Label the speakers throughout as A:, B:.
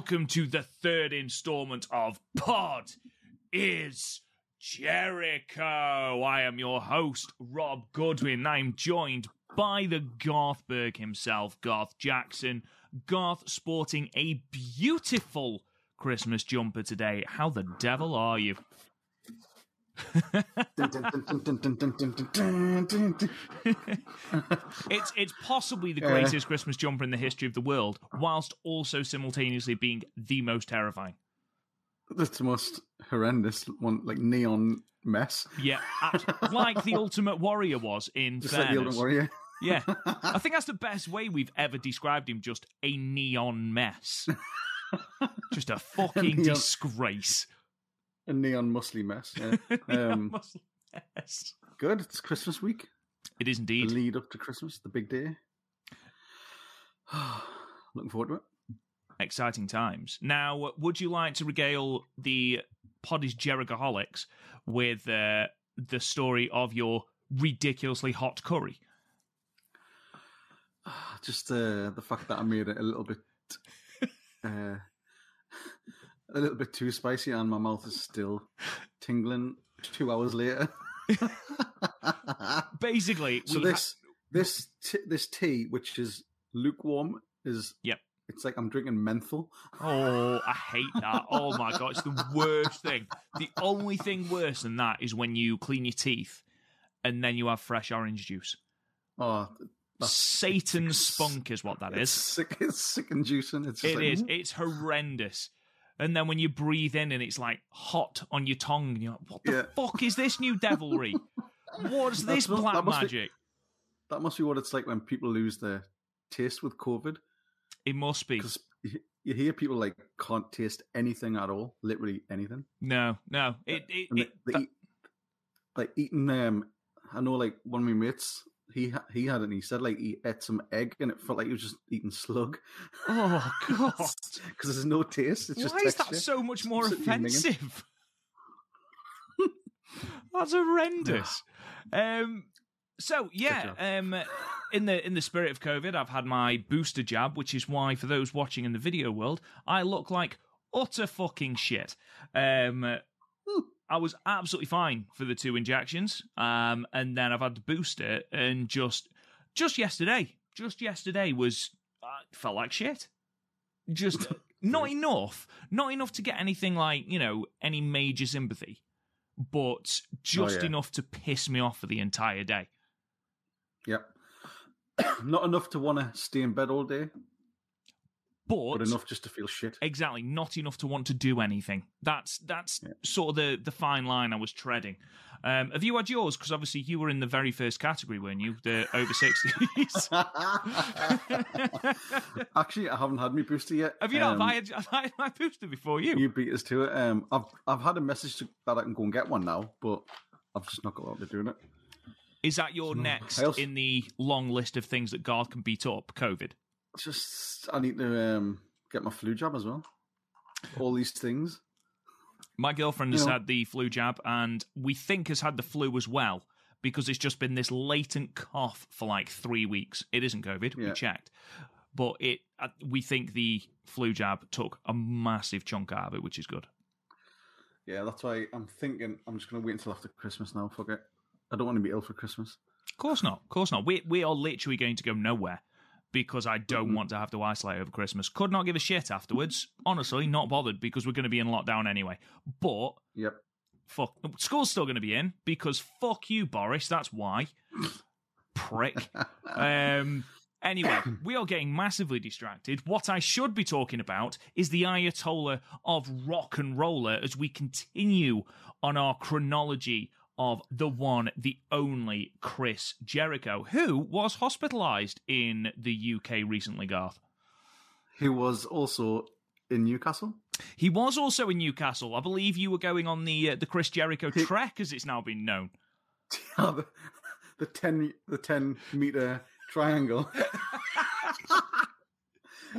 A: Welcome to the third installment of Pod is Jericho. I am your host, Rob Goodwin. I'm joined by the Garthberg himself, Garth Jackson. Garth sporting a beautiful Christmas jumper today. How the devil are you? It's it's possibly the greatest Christmas jumper in the history of the world, whilst also simultaneously being the most terrifying.
B: That's the most horrendous one, like neon mess.
A: Yeah, abs- like the Ultimate Warrior was in
B: Just like the. Ultimate Warrior.
A: Yeah, I think that's the best way we've ever described him. Just a neon mess. just a fucking
B: neon-
A: disgrace.
B: A neon muscly mess. Yeah. Um,
A: muscle mess.
B: good. It's Christmas week.
A: It is
B: The
A: indeed.
B: lead up to Christmas, the big day. Looking forward to it.
A: exciting times. Now, would you like to regale the Poddies Jerichoholics with uh, the story of your ridiculously hot curry?
B: Just uh, the fact that I made it a little bit, uh, a little bit too spicy, and my mouth is still tingling two hours later.
A: Basically,
B: so
A: we ha-
B: this this t- this tea, which is lukewarm, is
A: Yep.
B: It's like I'm drinking menthol.
A: Oh, I hate that. Oh my god, it's the worst thing. The only thing worse than that is when you clean your teeth and then you have fresh orange juice.
B: Oh,
A: Satan's spunk is what that
B: it's
A: is.
B: sick. It's sick and juicing. It's
A: It
B: like,
A: is. It's horrendous. And then when you breathe in and it's like hot on your tongue, and you're like, what the
B: Yeah.
A: fuck is this new devilry? What's this
B: not-
A: black
B: that must be-
A: magic?
B: That must be what it's like when people lose their taste with COVID.
A: It must be.
B: Because you, hear people like can't taste anything at all, literally anything.
A: No, no. It, it,
B: And they,
A: it,
B: they
A: that-
B: eat, like eating. Um, I know, like one of my mates, he he had it. and He said like he ate some egg, and it felt like he was just eating slug.
A: oh, God.
B: Because there's no taste. It's just
A: Why is that so much more offensive? That's horrendous. um, so yeah, um, in the in the spirit of COVID, I've had my booster jab, which is why for those watching in the video world, I look like utter fucking shit. Um, I was absolutely fine for the two injections, um, and then I've had the booster, and just just yesterday, just yesterday was felt like shit. Just not enough, not enough to get anything like you know any major sympathy, but just
B: Oh, yeah.
A: enough to piss me off for the entire day.
B: Yep. Not enough to want to stay in bed all day,
A: But,
B: but enough just to feel shit.
A: exactly not enough to want to do anything. That's that's
B: Yeah.
A: sort of the the fine line I was treading. Um, have you had yours? Because obviously you were in the very first category, weren't you? The over sixties.
B: Actually, I haven't had my booster yet.
A: have you not?
B: Um,
A: have, I had, have I had my booster before you?
B: You beat us to it. Um, I've I've had a message to, that I can go and get one now, but I've just not got around to doing it.
A: Is that your
B: No.
A: next in the long list of things that God can beat up? COVID.
B: Just I need to um, get my flu jab as well. All these things.
A: My girlfriend has had the flu jab, and we think has had the flu as well because it's just been this latent cough for like three weeks. It isn't COVID. Yeah. We checked, but it. Uh, we think the flu jab took a massive chunk out of it, which is good.
B: Yeah, that's why I'm thinking I'm just going to wait until after Christmas now. Fuck it. I don't want to be ill for Christmas.
A: Of course not. Of course not. We we are literally going to go nowhere because I don't mm-hmm. want to have to isolate over Christmas. Could not give a shit afterwards. Honestly, not bothered because we're going to be in lockdown anyway. But
B: yep,
A: fuck, school's still going to be in because fuck you, Boris. That's why. Prick. um. Anyway, we are getting massively distracted. What I should be talking about is the Ayatollah of rock and roller as we continue on our chronology of the one, the only Chris Jericho, who was hospitalised in the UK recently, Garth.
B: Who was also in Newcastle?
A: He was also in Newcastle. I believe you were going on the uh, the Chris Jericho he... trek, as it's now been known.
B: the, the ten the ten meter triangle.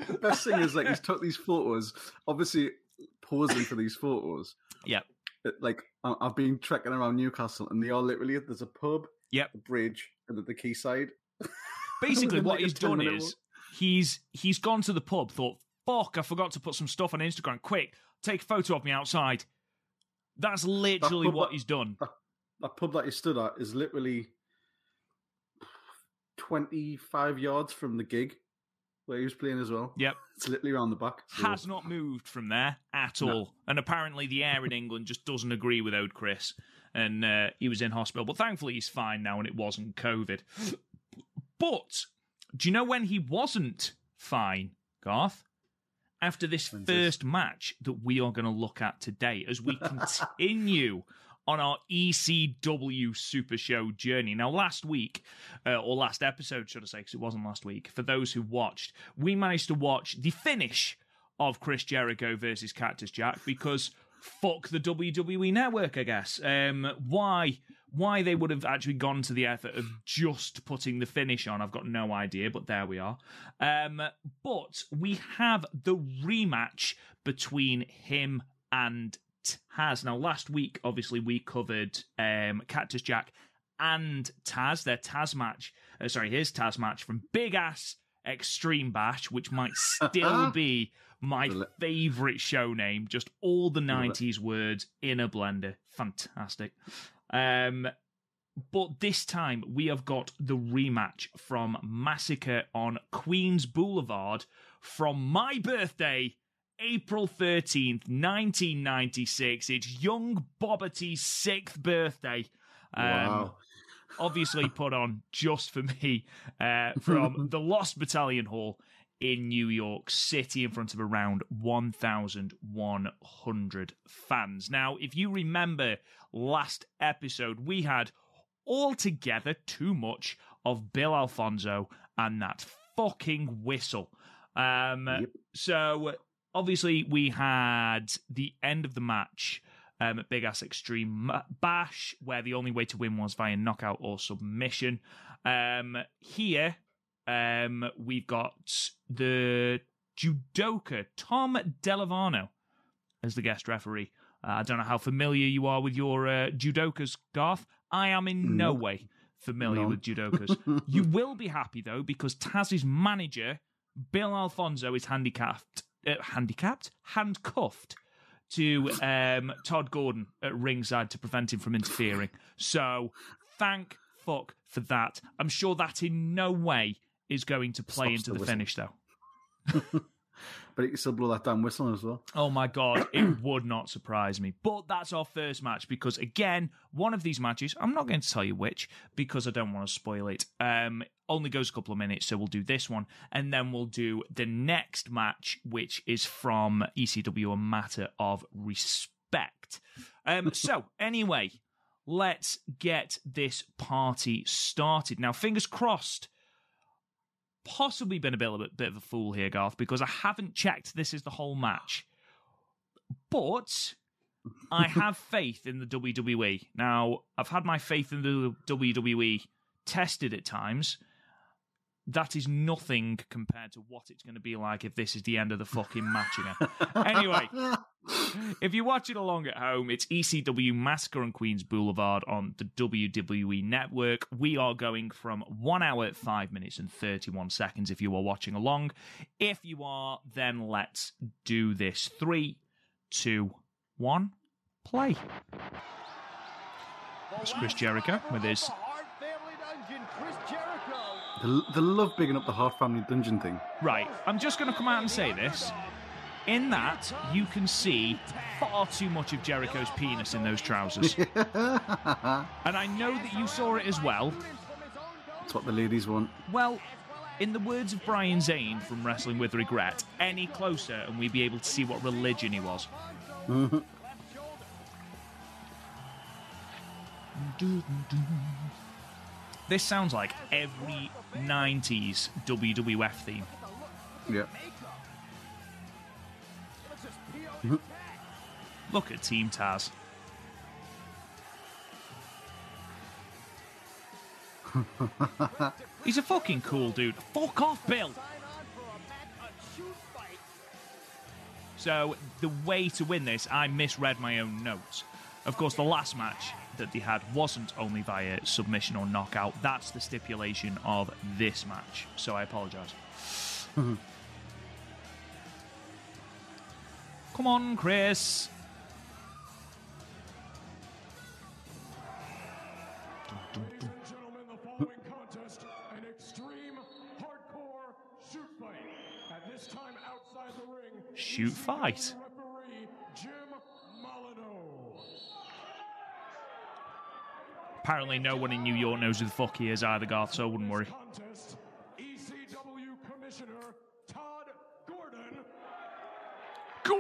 B: the best thing is like he's took these photos, obviously posing for these photos.
A: Yeah
B: like I've been trekking around Newcastle, and they are literally there's a pub,
A: yep,
B: a bridge, and at the quayside.
A: Basically, what like he's done is he's he's gone to the pub, thought, "Fuck, I forgot to put some stuff on Instagram. Quick, take a photo of me outside." That's literally that what that, he's done.
B: That, that pub that he stood at is literally twenty five yards from the gig where he was playing as well.
A: Yep.
B: It's literally around the back.
A: So. Has not moved from there at no. all. And apparently the air in England just doesn't agree with old Chris. And uh, he was in hospital. But thankfully he's fine now and it wasn't COVID. But do you know when he wasn't fine, Garth? After this first this? match that we are going to look at today as we continue on our ECW Super Show journey. Now, last week, uh, or last episode, should I say, because it wasn't last week, for those who watched, we managed to watch the finish of Chris Jericho versus Cactus Jack because fuck the WWE network, I guess. Um, why? Why they would have actually gone to the effort of just putting the finish on, I've got no idea, but there we are. Um, but we have the rematch between him and Taz. Now, last week, obviously, we covered um, Cactus Jack and Taz, their Taz match. Uh, sorry, his Taz match from Big Ass Extreme Bash, which might still be my favorite show name. Just all the 90s words in a blender. Fantastic. Um, but this time we have got the rematch from Massacre on Queens Boulevard from my birthday April 13th, 1996. It's young Bobberty's sixth birthday. Um, wow. obviously put on just for me uh, from the Lost Battalion Hall in New York City in front of around 1,100 fans. Now, if you remember last episode, we had altogether too much of Bill Alfonso and that fucking whistle. Um, yep. So obviously we had the end of the match um, at Big Ass Extreme Bash, where the only way to win was via knockout or submission. Um, here, um, we've got the judoka Tom Delavano as the guest referee. Uh, I don't know how familiar you are with your uh, judokas, Garth. I am in no, no way familiar no. with judokas. you will be happy though because Taz's manager, Bill Alfonso, is handicapped uh, handicapped, handcuffed to um, Todd Gordon at ringside to prevent him from interfering. So thank fuck for that. I'm sure that in no way is going to play Stops into the, the finish, though.
B: but it can still blow that damn whistle as well.
A: Oh my god, it would not surprise me. But that's our first match because again, one of these matches, I'm not going to tell you which because I don't want to spoil it. Um, only goes a couple of minutes, so we'll do this one, and then we'll do the next match, which is from ECW, a matter of respect. Um, so anyway, let's get this party started. Now, fingers crossed possibly been a bit, a bit of a fool here, Garth, because I haven't checked this is the whole match. But I have faith in the WWE. Now, I've had my faith in the WWE tested at times. that is nothing compared to what it's going to be like if this is the end of the fucking match again. anyway, if you're watching along at home, it's ECW Massacre on Queens Boulevard on the WWE Network. We are going from one hour, five minutes, and 31 seconds if you are watching along. If you are, then let's do this. Three, two, one, play. It's Chris Jericho with his
B: the, the love bigging up the Hart family dungeon thing.
A: Right, I'm just going to come out and say this. In that, you can see far too much of Jericho's penis in those trousers. and I know that you saw it as well.
B: That's what the ladies want.
A: Well, in the words of Brian Zane from Wrestling with Wregret, any closer and we'd be able to see what religion he was. Mm-hmm. This sounds like every 90s WWF theme.
B: Yeah. Mm-hmm.
A: Look at Team Taz. He's a fucking cool dude. Fuck off, Bill! So, the way to win this, I misread my own notes. Of course, the last match that they had wasn't only via submission or knockout. That's the stipulation of this match. So I apologize. Come on, Chris.
C: Gentlemen, the following contest, an extreme hardcore shoot fight. At this time, outside the ring,
A: shoot fight.
C: Referee Jim
A: Apparently, no one in New York knows who the fuck he is either, Garth, so I wouldn't worry.
C: ECW Commissioner Todd Gordon.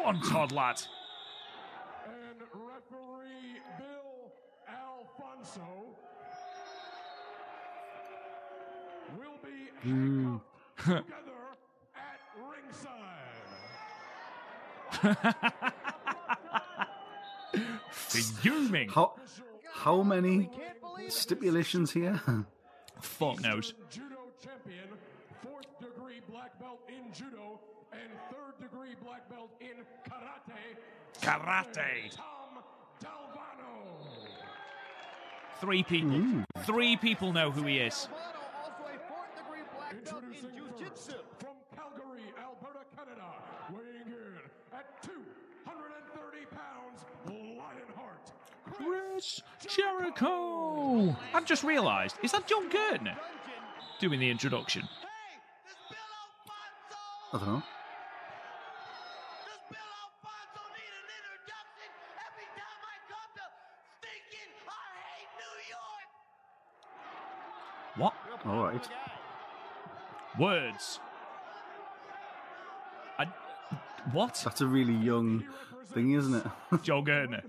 A: Go on, Todd, lad.
C: And referee Bill Alfonso will be mm. together at
A: ringside. Fuming.
B: How, how many stipulations here?
A: Fuck knows.
C: Judo champion, fourth degree black belt in judo, and third degree black belt in karate.
A: Karate.
C: Tom Dalvano.
A: Three people. Ooh. Three people know who he is.
C: Introducing first, from Calgary, Alberta, Canada, weighing in at 230 pounds, Lionheart.
A: Chris Jericho. I've just realised, is that Joel Gertner doing the introduction?
B: I don't know. All right.
A: Words. I, what?
B: That's a really young thing, isn't it?
A: Joel Gertner.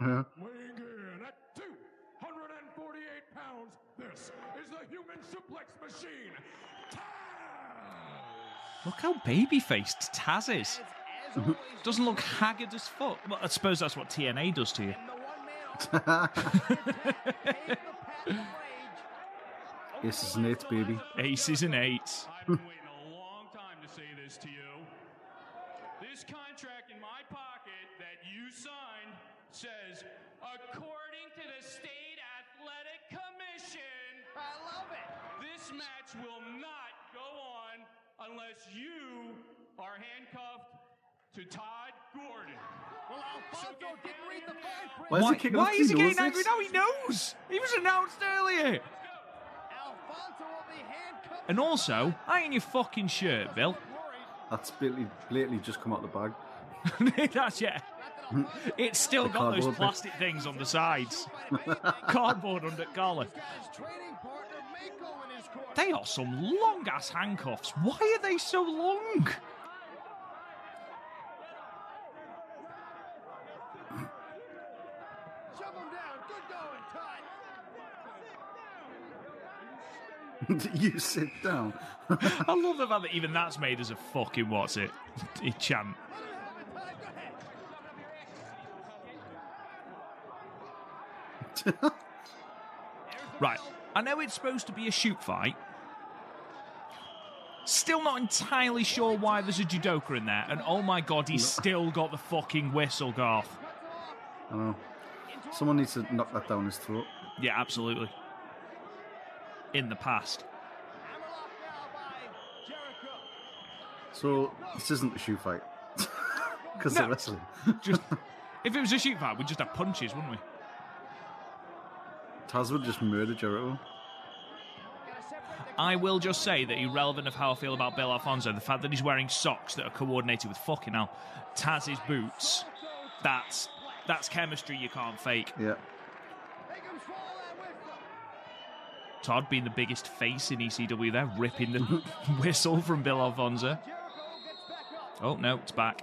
C: Yeah. Weighing in at 248 pounds, this is the human suplex machine, Taz!
A: Look how baby faced Taz is. Doesn't look haggard as fuck. Well, I suppose that's what TNA does to you.
B: Ace is an eight, baby.
A: Ace is an eight.
D: I've been waiting a long time to say this to you. This contract in my pocket that you signed says, according to the State Athletic Commission,
E: I love it.
D: This match will not go on unless you are handcuffed to Todd Gordon.
E: Well, Alfonso so did read the fine print.
B: Why is he,
A: why is he getting angry now? He knows. He was announced earlier.
E: Alfonso will be handcuffed.
A: And also, I ain't your fucking shirt, Bill.
B: That's blatantly, blatantly just come out the bag.
A: That's yeah. It's still the got those plastic bit. things on the sides. Cardboard under collar. They are some long ass handcuffs. Why are they so long?
B: you sit down.
A: I love the fact that even that's made as a fucking what's it? A chant. right. I know it's supposed to be a shoot fight, Still not entirely sure why there's a judoka in there, and oh my god, he's still got the fucking whistle, Garth.
B: I know. Someone needs to knock that down his throat.
A: Yeah, absolutely. In the past.
E: Hammerlock now by Jericho.
B: So this isn't a shoot fight because
A: No.
B: they're wrestling.
A: Just if it was a shoot fight, we'd just have punches, wouldn't we?
B: Taz would just murder Jericho.
E: Gotta separate the
A: I will just say that irrelevant of how I feel about Bill Alfonso, the fact that he's wearing socks that are coordinated with fucking hell Taz's boots, that's that's chemistry you can't fake.
B: Yeah.
E: Make him swallow that whistle.
A: Todd being the biggest face in ECW there, ripping the whistle from Bill Alfonso.
E: Jericho gets back up.
A: Oh no, it's back.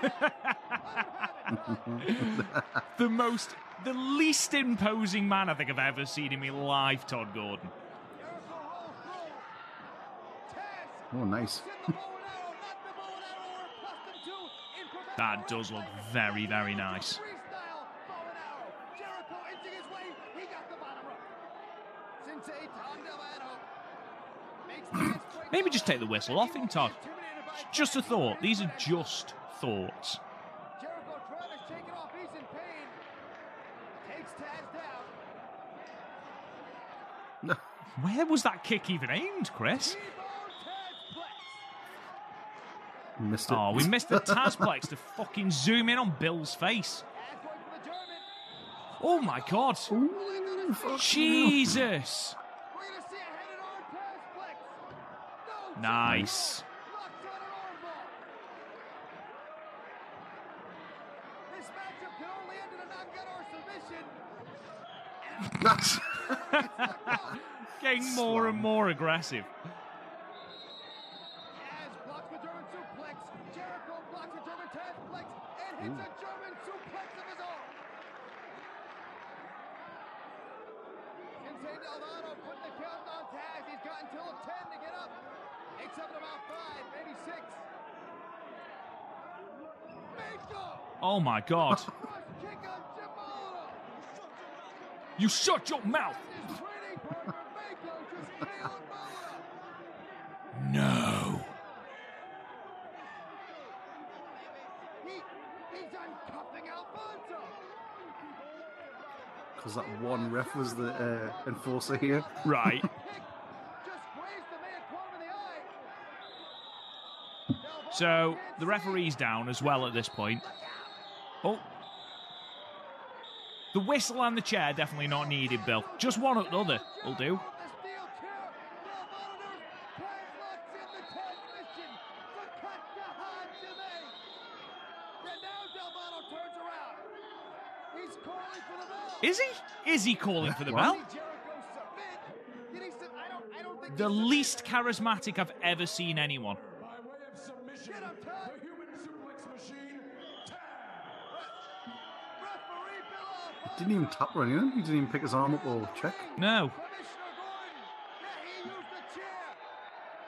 E: The
A: most, the least imposing man I think I've ever seen in my life, Todd Gordon.
E: Jericho rolls through. Taz
B: Oh, nice.
E: in the bow and arrow, not the bow and arrow we're accustomed to in professional
A: That does look very, very nice.
E: Freestyle bow and arrow. Jericho inching his way. He got the bottom rope. Sensei Tom Delano makes the next break.
A: Maybe just take the whistle off him, Todd.
E: Intimidated
A: Just a thought. These are just thoughts.
E: Jericho trying to shake it off. He's in pain. Takes Taz down.
A: Where was that kick even aimed, Chris?
E: T-bone Taz plex.
B: Missed it.
A: Oh, we missed the Tazplex to fucking zoom in on Bill's face.
E: Taz going for the German.
A: Oh my god.
B: Ooh, fuck
A: Jesus.
E: We're gonna see a headed arm Taz plex. No.
A: Nice.
E: Locks on an armbar. This matchup can only end in a knockout or submission.
B: That's
A: Getting more and more aggressive.
E: Taz blocks the German suplex. Jericho blocks a German Taz plex and hits a German suplex of his own. Sensei Delgado putting the count on Taz. He's got until 10 to get up. Takes up about 5, maybe 6.
A: Oh my god.
E: Cross kick on Jimolo!
A: You shut your mouth.
E: His training partner Mako just KO'd Molo!
A: No.
E: He, he's uncuffing Alfonso!
B: because that one ref was the uh, enforcer here.
A: Right.
E: Kick just grazed the man caught him in the eye. Delgado
A: So the referee's down as well at this point. Oh. The whistle and the chair definitely not needed, Bill. Just one or the other will do.
E: The steel chair. Delgado knows Taz locks in the Tazmission. Sakata Hajime. And now Delgado turns around. He's calling for the bell.
A: Is he? Is he calling for the bell?
E: Did Jericho submit? Did he sub- I don't, I don't think
A: The least charismatic I've ever seen anyone.
C: By way of submission,
E: Get him, Todd.
C: the human suplex machine, Taz.
E: Referee Bill Alfonso.
B: Didn't even tap or anything. He didn't even pick his arm up or check.
A: No.
E: Commissioner Gordon. Yeah, he used the chair.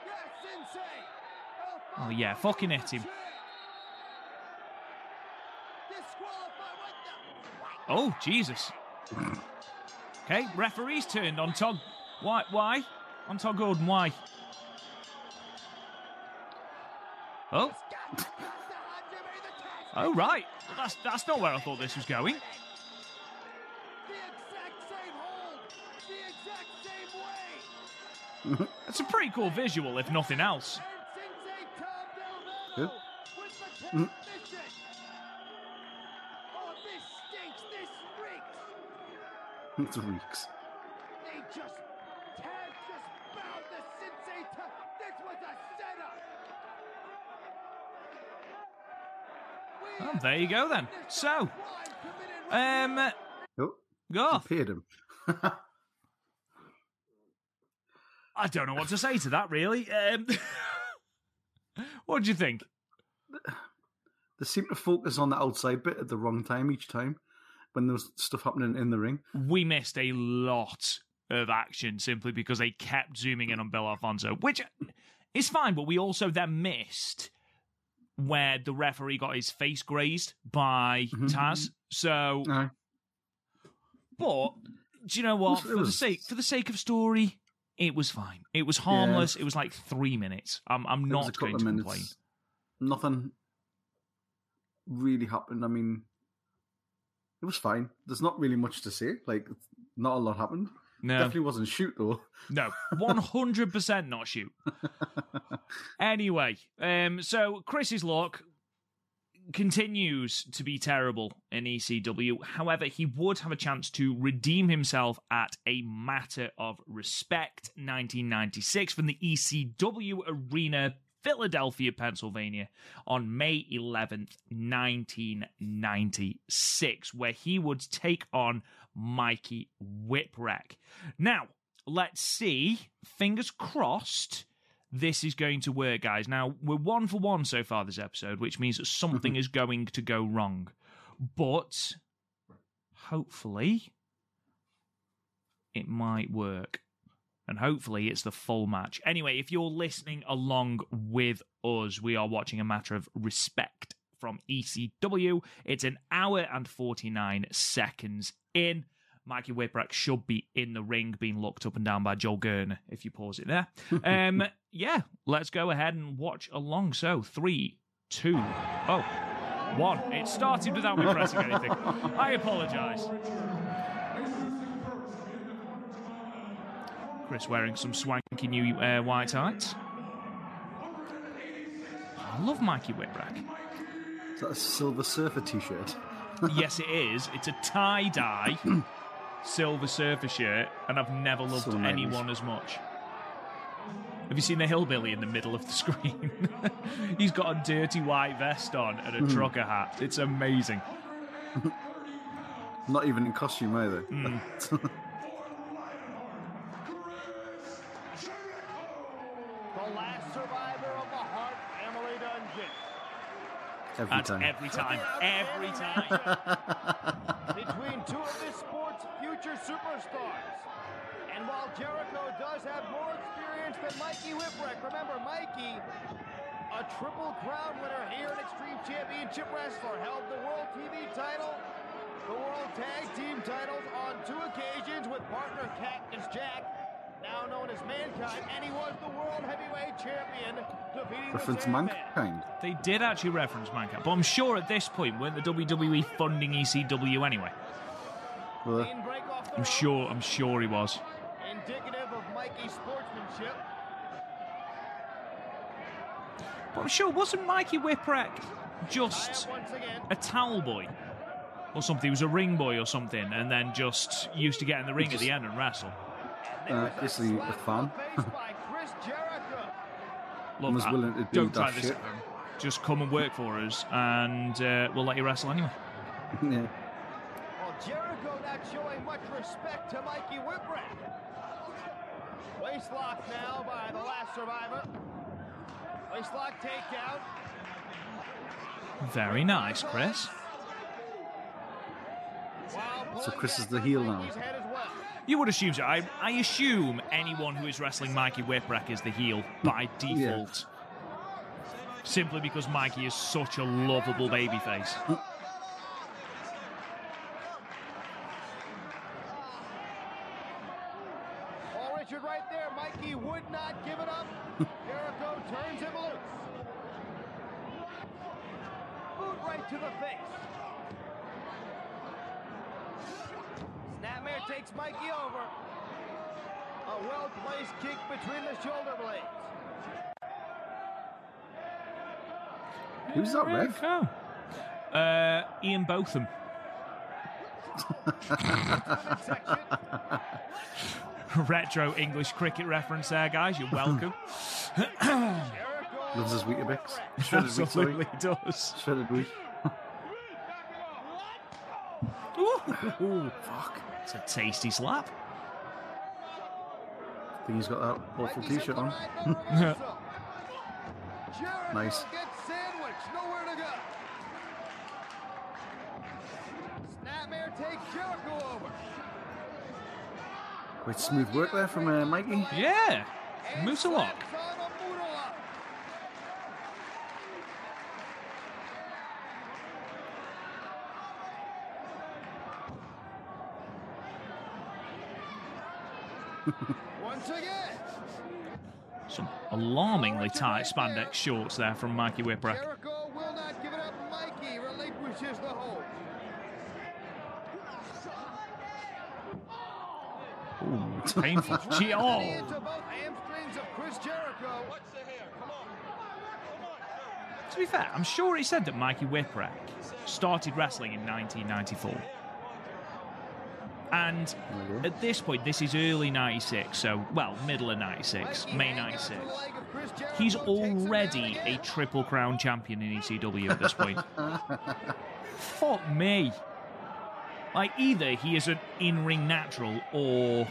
E: Yeah, Sensei.
A: Oh yeah, fucking hit him.
E: Disqualified. What the?
A: Oh Jesus. Okay, referee's turned on Todd. Why? Why? On Todd Gordon. Why? Oh.
E: Got Sakata Hajime, the tag
A: Oh right. That's that's not where I thought this was going.
E: Taz just bound the Sensei Tom. This was a setup. We
A: Oh,
E: have
A: there you go then. So,
E: a crime committed right
A: um,
B: Oh,
A: Garth,
B: paid him.
A: I don't know what to say to that. Really. Um, what do you think?
B: they seem to focus on the outside bit at the wrong time each time when there's stuff happening in the ring.
A: we missed a lot of action simply because they kept zooming in on Bill Alfonso, which is fine, but we also then missed where the referee got his face grazed by
B: Mhm.
A: Taz. So, but do you know what?
B: It was- it
A: for the sake for the sake of story, it was fine. It was harmless. It was like three minutes. I'm I'm
B: a
A: not going
B: of
A: to
B: minutes.
A: complain.
B: Nothing really happened. I mean, it was fine. There's not really much to say. Like, not a lot happened.
A: No,
B: Definitely wasn't shoot though.
A: no, one hundred percent not shoot. Anyway, um, so Chris's luck continues to be terrible in ECW. However, he would have a chance to redeem himself at a matter of respect 1996 from the ECW Arena, Philadelphia, Pennsylvania, on May 11th, 1996, where he would take on Mikey Whipwreck. Now, let's see, fingers crossed this is going to work, guys. Now, we're one for one so far this episode, which means that something is going to go wrong. But hopefully, it might work. And hopefully, it's the full match. Anyway, if you're listening along with us, we are watching a matter of respect from ECW. It's an hour and 49 seconds in. Mikey Whipwreck should be in the ring being looked up and down by Joel Gertner if you pause it there. Um, yeah, let's go ahead and watch along. So, three, two, oh, one. It started without me pressing anything. I apologise. Chris wearing some swanky new uh, white tights. I love Mikey Whipwreck.
B: Is that a Silver Surfer t-shirt?
A: yes, it is. It's a tie dye silver surfer shirt, and I've never loved
B: So
A: anyone as much. Have you seen the hillbilly in the middle of the screen? He's got a dirty white vest on and a hmm. trucker hat. It's amazing.
B: Not even in costume either.
A: Hmm.
E: The last survivor of the Hart family dungeon.
B: Every
A: That's
B: time.
A: every time. Every time.
E: between two of this sport's future superstars. And while Jericho does have more experience than Mikey Whipwreck, remember Mikey, a triple crown winner here at Extreme Championship Wrestler, held the World TV title, the World Tag Team titles on two occasions with partner Cactus Jack, now known as Mankind, and he was the World Heavyweight Champion, defeating
B: Reference
E: the Sandman.
B: mankind.
A: They did actually reference Mankind, but I'm sure at this point weren't the WWE funding ECW anyway.
B: Well,
E: Clean break off the
A: I'm
E: rope.
A: sure. I'm sure he was.
E: Indicative of Mikey's sportsmanship.
A: But I'm sure wasn't Mikey Whipwreck just
E: Tie up once again.
A: a towel boy or something? He was a ring boy or something, and then just used to get in the ring at the end and wrestle.
B: uh, basically a fan.
E: Face by Chris Jericho.
A: Love
B: Was
A: that.
B: willing to do
A: Don't
B: that
A: try this
B: shit.
A: at. Just come and work for us, and uh, we'll let you wrestle anyway.
B: yeah.
E: Well, not showing much respect to Mikey Whipwreck. Waistlock now by the last survivor. Waistlock takedown.
A: Very nice, Chris.
B: So Chris is the heel now.
E: Mikey's head as well.
A: You would assume so. I, I assume anyone who is wrestling Mikey Whipwreck is the heel by default. Simply because Mikey is such a lovable babyface.
E: All Richard right there. Mikey would not give it up. Jericho turns him loose. Boot right to the face. Snapmare takes Mikey over. A well-placed kick between the shoulder blades.
B: Who's that
A: Where'd
B: ref?
A: it go? Uh, Ian Botham.
E: Section.
A: Retro English cricket reference there, guys. You're welcome.
B: Loves his Weetabix. Shredded wheat,
A: Absolutely
B: sorry.
A: does.
B: Shredded wheat.
A: Ooh, fuck. It's a tasty slap.
B: I think he's got that awful t-shirt
E: at the
B: on.
E: right. Jericho
B: Nice.
E: gets sandwiched. Nowhere to go. Snapmare takes Jericho over.
B: Quite smooth work there from uh, Mikey.
A: Yeah.
E: And
A: a lot.
E: slaps on a Moodle lock. Once again,
A: Some alarmingly tight spandex shorts there from Mikey Whipwreck.
E: Jericho will not give it up. Mikey relinquishes the hold.
A: Ooh, it's painful. Gee, oh.
E: Knee
A: oh.
E: into both hamstrings of Chris Jericho.
A: To be fair, I'm sure he said that Mikey Whipwreck started wrestling in 1994. And mm-hmm. at this point, this is early 96, so, well, middle of 96, May 96.
E: the leg of Chris Jericho,
A: He's
E: takes him down
A: already a. Triple Crown champion in ECW at this point. Fuck me. Like, either he is an in ring natural or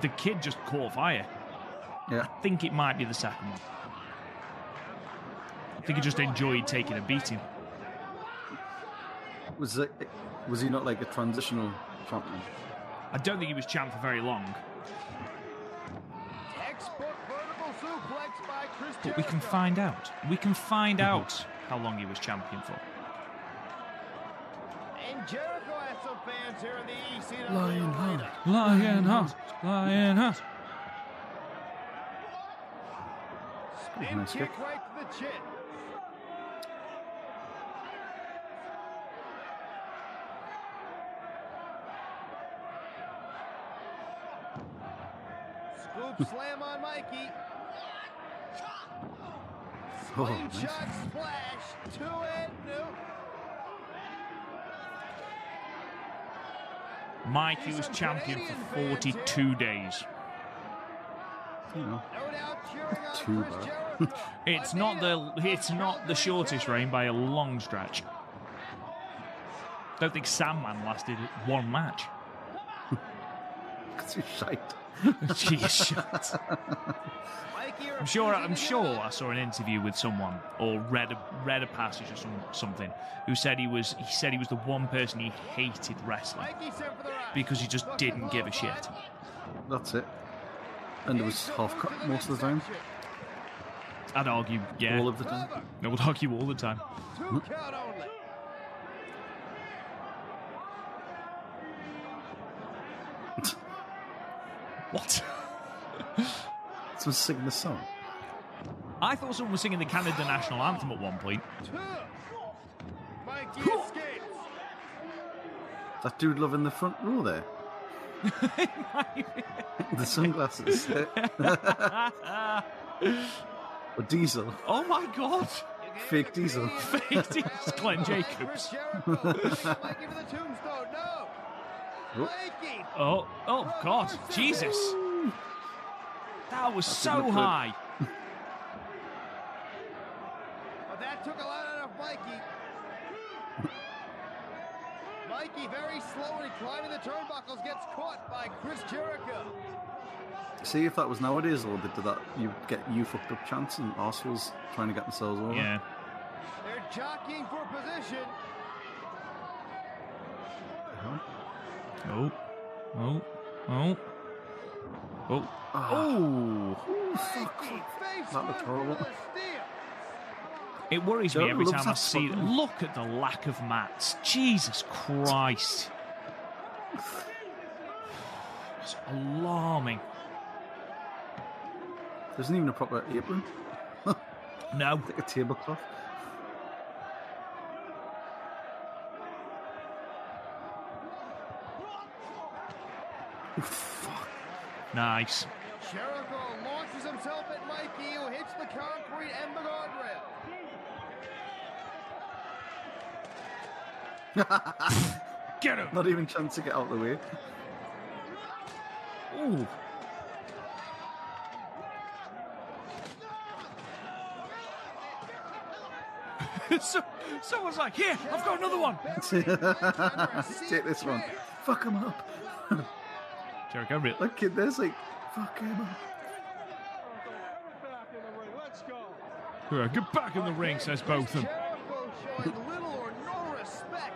A: the kid just caught fire.
B: Yeah.
A: I think it might be the second one. I think he just enjoyed taking a beating.
B: Was it? Was he not like a transitional champion?
A: I don't think he was champ for very long,
E: Textbook vertical suplex by Chris
A: but we can find out. We can find out how long he was champion for.
E: And Jericho has some fans here in the ECW
B: Lionheart.
A: Lionheart,
E: Spin
B: Nice
E: kick right to the chin. Scoop slam on Mikey.
B: Oh, nice.
E: Slingshot splash. Two and new.
A: Mikey was champion for 42 days.
B: You know,
E: No doubt cheering on
B: Too bad.
A: It's not the it's not the shortest reign by a long stretch. Don't think Sandman lasted one match.
B: Because shite.
A: Jeez, shut.
E: Mikey
A: I'm sure. I'm sure I saw an interview with someone or read a read a passage or some, something who said he was he said he was the one person he hated wrestling
E: Mikey sent for the right.
A: because he just didn't give a shit.
B: That's it. And it was half cut most of the time.
A: I'd argue, yeah.
B: All of the time.
A: I would argue all the time. What?
B: Someone singing the song.
A: I thought someone was singing the Canada national anthem at one point.
E: Two.
B: That dude loving the front row there. the sunglasses. or Diesel.
A: oh my god!
B: Fake Diesel.
A: Faked it. It's Glenn
E: Chris
A: Jacobs.
E: Jericho. Mikey for the tombstone. No.
B: Oh.
A: Oh, god, Jesus! That was
B: a
A: so high.
E: But that took a lot out of Mikey. Mikey very slowly climbing the turnbuckles gets caught by Chris Jericho.
B: See if that was nowadays or they did that, you'd get you fucked up chance and arseholes trying to get themselves over.
A: Yeah.
E: They're jockeying for position.
A: Oh, oh, oh, oh, ah. oh!
E: Mikey face
B: That looked horrible.
E: into the steel.
A: It worries me every time I see it. Look at the lack of mats. Jesus Christ. It's alarming.
B: There isn't even a proper apron.
A: No.
B: Like a tablecloth. Fuck.
A: Nice.
E: Jericho launches himself at Mikey, who hits the concrete and the guardrail.
A: Get him.
B: Not even chance to get out of the way.
A: Ooh. so, someone's like, here, I've got another one.
B: Take this one. Fuck him up.
A: Jericho, really?
B: That kid there's like, fuck him up.
A: Yeah, Get back in the ring, says both of them.
E: Jericho showing little or no respect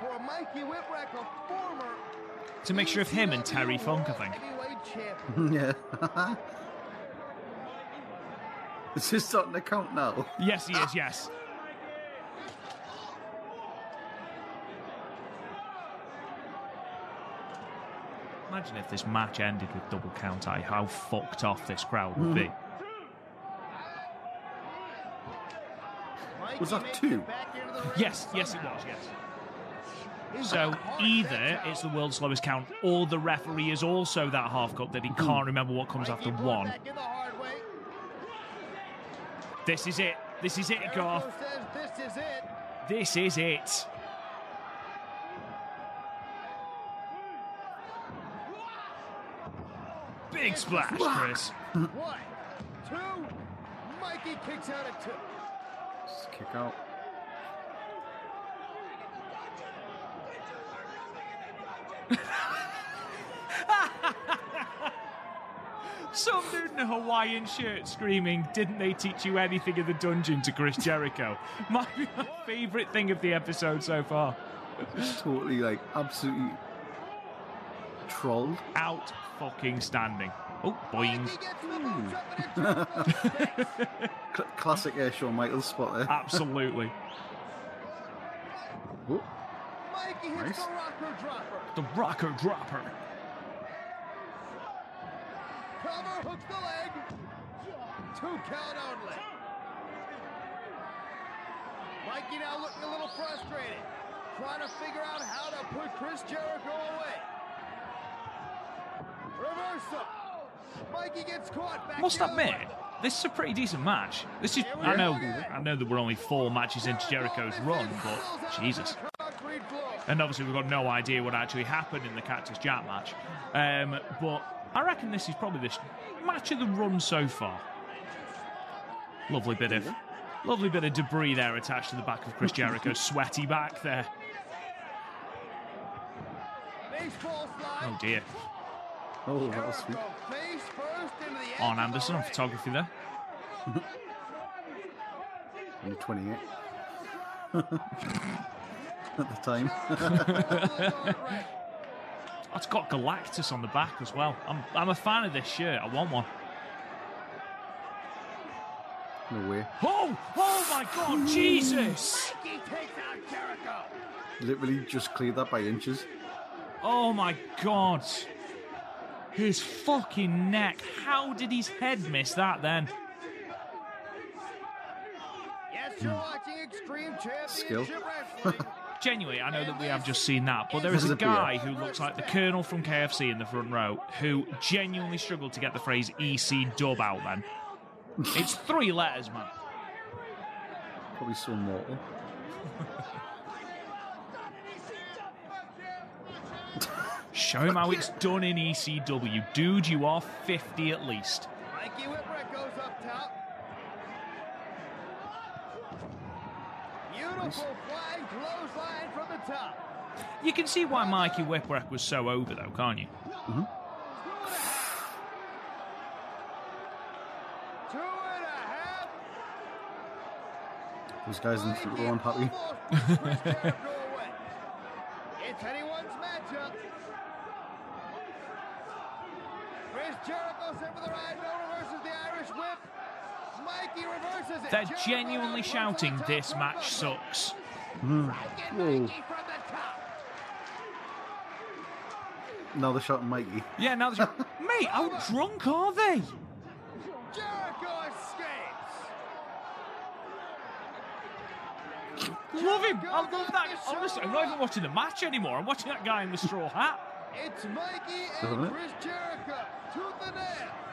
E: for Mikey Whipwreck, a former
A: It's a mixture of him and Terry
E: ECW
A: Funk, I think.
B: Yeah. Is this starting to count now?
A: Yes, he is, yes. Imagine if this match ended with double count out, how fucked off this crowd would be.
B: Was that two?
A: Yes, yes, it was, yes. So either it's the world's slowest count, or the referee is also that half cut that he hmm. can't remember what comes after one. This is it. This is it, Garth.
E: This is it.
A: This is it. Big splash, Chris.
E: One, two. Mikey kicks out at two.
B: Just kick out.
A: Some dude in a Hawaiian shirt screaming, Didn't they teach you anything in the dungeon to Chris Jericho? Might be my favourite thing of the episode so far.
B: Just totally like absolutely trolled.
A: Out fucking standing. Oh, boing.
E: Mikey gets the boots up and it
B: Cl- classic uh, Shawn Michaels spot there.
A: Absolutely.
B: Oh,
E: Mikey hits
B: Nice.
E: the rocker dropper.
A: The rocker dropper.
E: Cover hooks the leg. Two count only. Mikey now looking a little frustrated. Trying to figure out how to put Chris Jericho away.
A: Must admit, this is a pretty decent match. This is. I know. I know that we're only four matches into Jericho's run, but Jesus. And obviously, we've got no idea what actually happened in the Cactus Jack match. Um, but I reckon this is probably the sh- match of the run so far. Lovely bit of, lovely bit of debris there attached to the back of Chris Jericho's sweaty back there. Oh dear.
B: Oh, that was sweet.
E: Jericho face first into the
A: On Anderson on photography there.
B: Only 28 at the time.
A: It's got Galactus on the back as well. I'm, I'm a fan of this shirt. I want one.
B: no way.
A: Oh, oh my God, Jesus!
E: Mikey takes out Jericho.
B: Literally just cleared that by inches.
A: Oh my god. His fucking neck. How did his head miss that then?
E: Yes, you're watching Extreme
B: Skill.
E: Championship Wrestling.
A: Genuinely, I know that we have just seen that, but there is a guy who looks like the Colonel from KFC in the front row who genuinely struggled to get the phrase EC dub out then. It's three letters, man.
B: Probably so mortal.
A: Show him how it's done in ECW. Dude, you are 50 at least.
E: Mikey Whipwreck goes up top. Beautiful flying clothesline from the top.
A: You can see why Mikey Whipwreck was so over, though, can't you? Mm-hmm.
E: Two and a half.
B: Those guys in the front row aren't happy.
E: Almost Chris Jericho away. It's anyone's matchup. Chris Jericho set for the ride. No reverses the Irish whip. Mikey reverses it.
A: They're genuinely shouting,
E: the
A: this match sucks.
E: Dragging
B: Whoa.
E: Mikey from the top.
B: Now they're shouting Mikey.
A: Yeah, now they're shouting, Mate, how drunk are they?
E: Jericho escapes.
A: Love him. I love that. Honestly, I'm not even watching the match anymore. I'm watching that guy in the straw hat.
E: It's Mikey and? Chris Jericho. Tooth and nail.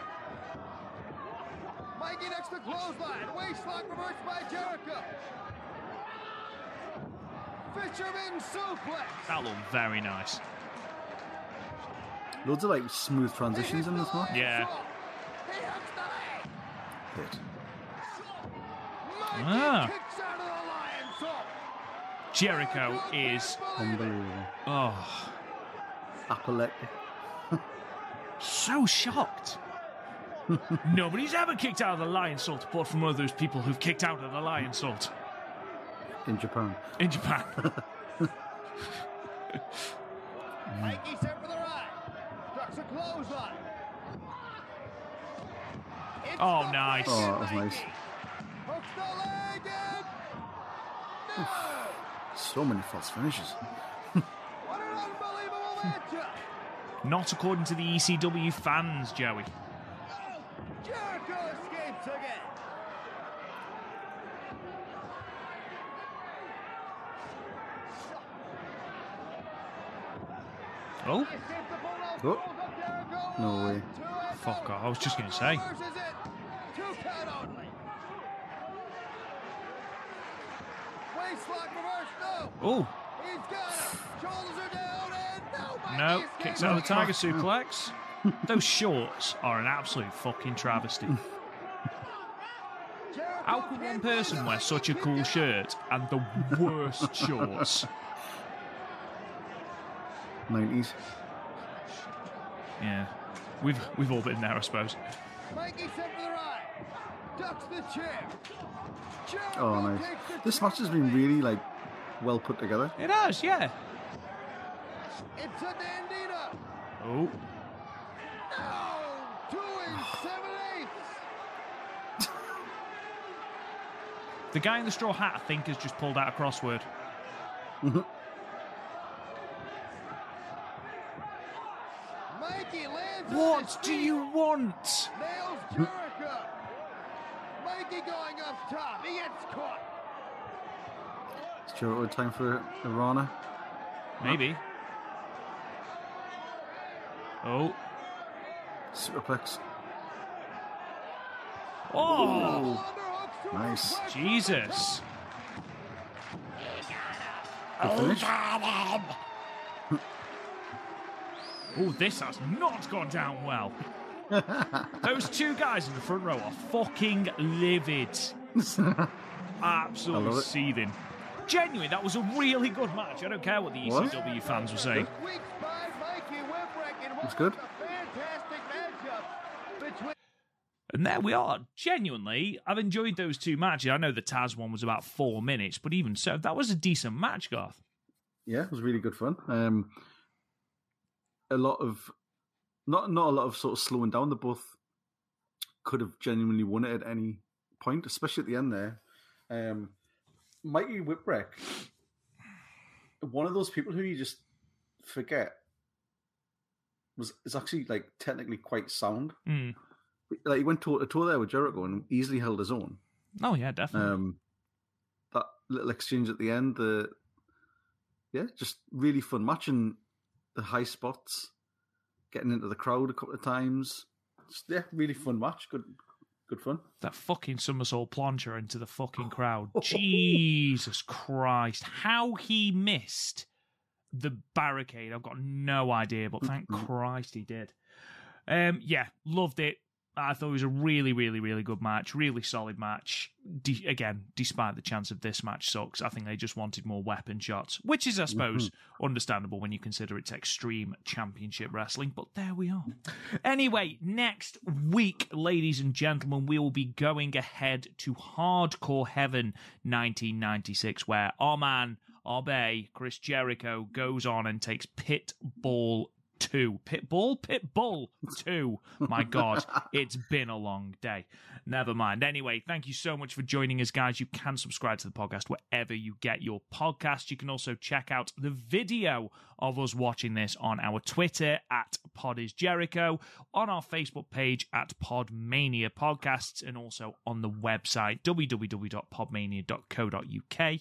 E: Mikey next to clothesline. Waistlock reversed by Jericho. Fisherman suplex.
A: That looked very nice.
B: Loads of like smooth transitions in this match.
A: Yeah.
E: He the leg.
B: Hit.
A: Ah.
E: kicks out of the Lionsault.
A: Jericho is
B: Unbelievable.
A: oh
B: Apoplectic.
A: so shocked. Nobody's ever kicked out of the Lionsault apart from one of those people who've kicked out of the Lionsault
B: in Japan.
A: in Japan.
E: Mikey set for the ride. Ducks a clothesline.
A: Oh, nice.
B: Oh, that was nice.
E: Hooks the leg in. No!
B: So many false finishes.
E: What an unbelievable matchup.
A: Not according to the ECW fans, Joey.
E: Jericho escapes again.
A: Oh,
E: Escapes the bulldog,
B: Oh.
E: rolls up Jericho,
B: No way.
A: fuck I was just going to say.
E: Reverses it. Two count only. Waistlock reverse, no.
A: Oh,
E: He's got him. Shoulders are down and no.
A: no. Kicks out of the Tiger suplex. Those shorts are an absolute fucking travesty. How could one person wear such a cool shirt and the worst shorts?
B: 90s.
A: Yeah. We've we've all been there, I suppose.
E: Mikey set for the ride. Ducks the chair.
B: Oh, nice.
E: the
B: This match has been really like well put together.
A: It has, yeah.
E: It's a Dandina.
A: Oh,
E: No! Two and seven eighths.
A: the guy in the straw hat, I think, has just pulled out a crossword.
E: Mikey lands on his
A: What do you want?
E: Nails Jericho. Mikey going up top. He gets caught.
B: It's Jericho uh, time for a Rana.
A: Maybe. Oh.
B: Superplex.
A: Oh,
E: Underhooks to
B: Nice.
A: Jesus.
B: Good finish.
A: Oh, this has not gone down well. Those two guys in the front row are fucking livid. Absolutely seething. Genuinely, that was a really good match. I don't care what the
B: What?
A: ECW fans were saying.
E: Weeks by Mikey Whipwreck and
B: That's good.
E: fantastic matchup
A: And there we are. Genuinely, I've enjoyed those two matches. I know the Taz one was about four minutes, but even so, that was a decent match, Garth.
B: Yeah, it was really good fun. Um, a lot of not not a lot of sort of slowing down. They both could have genuinely won it at any point, especially at the end there. Um, Mikey Whipwreck, one of those people who you just forget was is actually like technically quite sound.
A: Mm.
B: Like he went to a tour there with Jericho and easily held his own.
A: Oh, yeah, definitely.
B: Um, that little exchange at the end, the yeah, just really fun match and the high spots, getting into the crowd a couple of times. Yeah, really fun match. Good, good fun.
A: that fucking somersault plancher into the fucking crowd. Jesus Christ. How he missed the barricade, I've got no idea, but thank Christ he did. Um, yeah, loved it. I thought it was a really, really, really good match. Really solid match. De- again, despite the chance of this match sucks, I think they just wanted more weapon shots, which is, I suppose, mm-hmm. understandable when you consider it's extreme championship wrestling. But there we are. Anyway, next week, ladies and gentlemen, we will be going ahead to Hardcore Heaven 1996, where our man, our bay, Chris Jericho, goes on and takes Pitbull 2. Pitbull? Pitbull 2. My God, it's been a long day. Never mind. Anyway, thank you so much for joining us, guys. You can subscribe to the podcast wherever you get your podcast. You can also check out the video of us watching this on our Twitter at Pod is Jericho, on our Facebook page at Podmania Podcasts, and also on the website www.podmania.co.uk.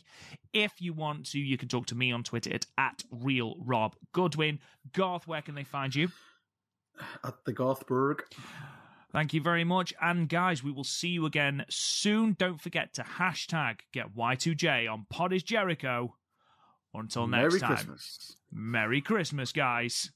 A: If you want to, you can talk to me on Twitter at, at Real Rob Goodwin. Garth, where can they find you?
B: At the Garthberg.
A: Thank you very much. And guys, we will see you again soon. Don't forget to hashtag get Y2J on Pod is Jericho. Until next
B: Merry
A: time.
B: Christmas.
A: Merry Christmas, guys.